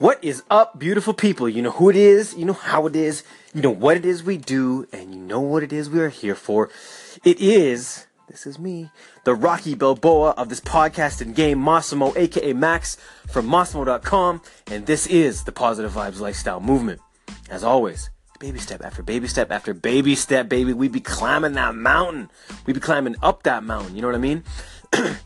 What is up, beautiful people? You know who it is, you know how it is, you know what it is we do, and you know what it is we are here for. It is, this is me, the Rocky Balboa of this podcast and game, Massimo, aka Max from Massimo.com, and this is the Positive Vibes Lifestyle Movement. As always, baby step after baby step after baby step, baby, we be climbing that mountain. We be climbing up that mountain, you know what I mean?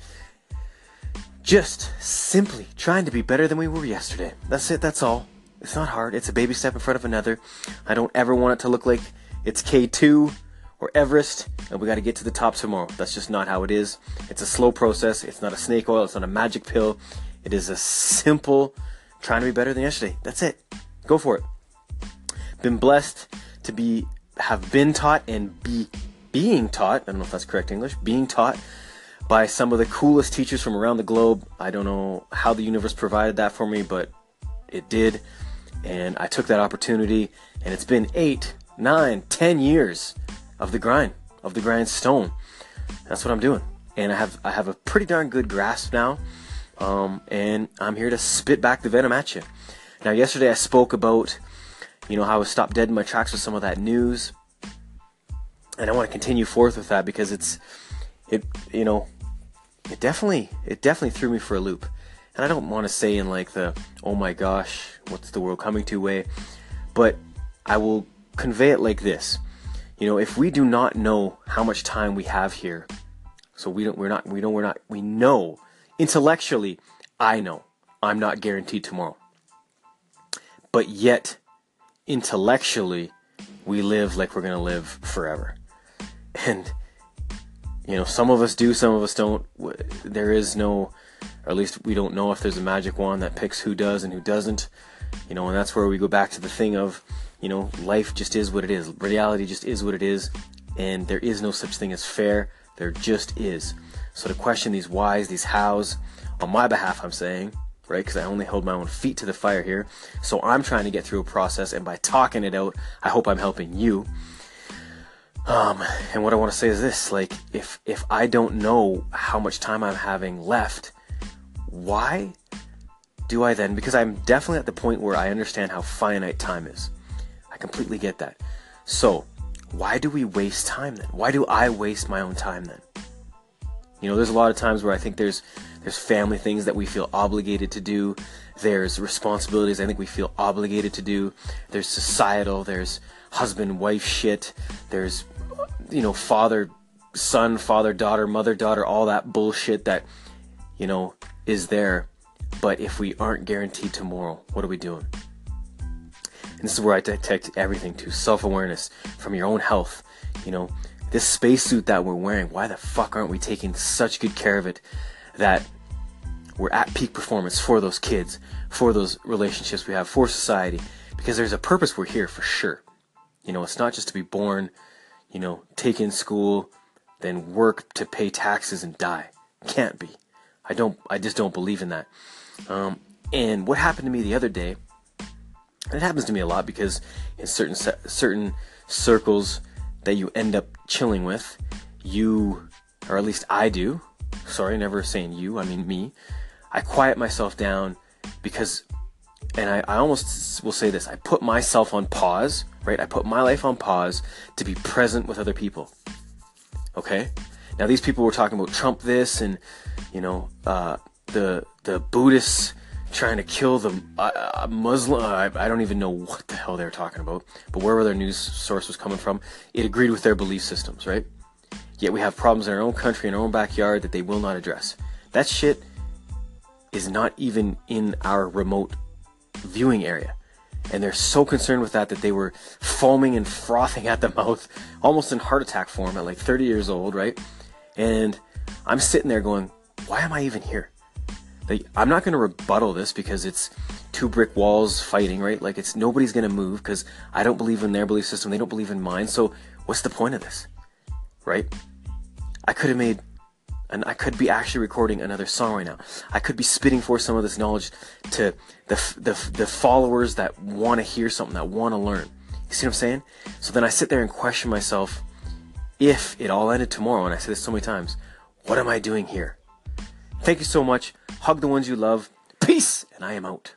Just simply trying to be better than we were yesterday. That's it, that's all. It's not hard. It's a baby step in front of another. I don't ever want it to look like it's K2 or Everest and we got to get to the top tomorrow. That's just not how it is. It's a slow process. It's not a snake oil. It's not a magic pill. It is a simple trying to be better than yesterday. That's it. Go for it. Been blessed to be have been taught and be being taught. I don't know if that's correct English. Being taught by some of the coolest teachers from around the globe. I don't know how the universe provided that for me, but it did. And I took that opportunity, and it's been eight, nine, ten years of the grind, of the grindstone. That's what I'm doing. And I have I have a pretty darn good grasp now. Um, and I'm here to spit back the venom at you. Now, yesterday I spoke about, you know, how I was stopped dead in my tracks with some of that news, and I want to continue forth with that because it's, it, you know, it definitely it definitely threw me for a loop. And I don't want to say in like the oh my gosh, what's the world coming to way, but I will convey it like this. You know, if we do not know how much time we have here, so we don't we're not we know we're not we know intellectually, I know I'm not guaranteed tomorrow. But yet intellectually we live like we're going to live forever. And you know, some of us do, some of us don't. There is no, or at least we don't know if there's a magic wand that picks who does and who doesn't. You know, and that's where we go back to the thing of, you know, life just is what it is. Reality just is what it is, and there is no such thing as fair. There just is. So to question these whys, these hows, on my behalf, I'm saying, right? Because I only hold my own feet to the fire here. So I'm trying to get through a process, and by talking it out, I hope I'm helping you. Um, and what I want to say is this: like, if if I don't know how much time I'm having left, why do I then? Because I'm definitely at the point where I understand how finite time is. I completely get that. So, why do we waste time then? Why do I waste my own time then? You know, there's a lot of times where I think there's there's family things that we feel obligated to do. There's responsibilities I think we feel obligated to do. There's societal. There's husband wife shit. There's you know, father, son, father, daughter, mother, daughter, all that bullshit that, you know, is there. But if we aren't guaranteed tomorrow, what are we doing? And this is where I detect everything to self awareness from your own health. You know, this spacesuit that we're wearing, why the fuck aren't we taking such good care of it that we're at peak performance for those kids, for those relationships we have, for society? Because there's a purpose we're here for sure. You know, it's not just to be born you know, take in school, then work to pay taxes and die. Can't be. I don't. I just don't believe in that. Um, and what happened to me the other day? And it happens to me a lot because in certain certain circles that you end up chilling with, you, or at least I do. Sorry, never saying you. I mean me. I quiet myself down because, and I, I almost will say this: I put myself on pause right? I put my life on pause to be present with other people. Okay? Now these people were talking about Trump this and you know uh, the the Buddhists trying to kill the uh, uh Muslim. I, I, don't even know what the hell they were talking about, but wherever their news source was coming from, it agreed with their belief systems, right? Yet we have problems in our own country, in our own backyard that they will not address. That shit is not even in our remote viewing area and they're so concerned with that that they were foaming and frothing at the mouth, almost in heart attack form at like 30 years old, right? And I'm sitting there going, why am I even here? Like, I'm not going to rebuttal this because it's two brick walls fighting, right? Like, it's nobody's going to move because I don't believe in their belief system. They don't believe in mine. So, what's the point of this, right? I could have made and I could be actually recording another song right now. I could be spitting forth some of this knowledge to the the, the followers that want to hear something, that want to learn. You see what I'm saying? So then I sit there and question myself: If it all ended tomorrow, and I say this so many times, what am I doing here? Thank you so much. Hug the ones you love. Peace, and I am out.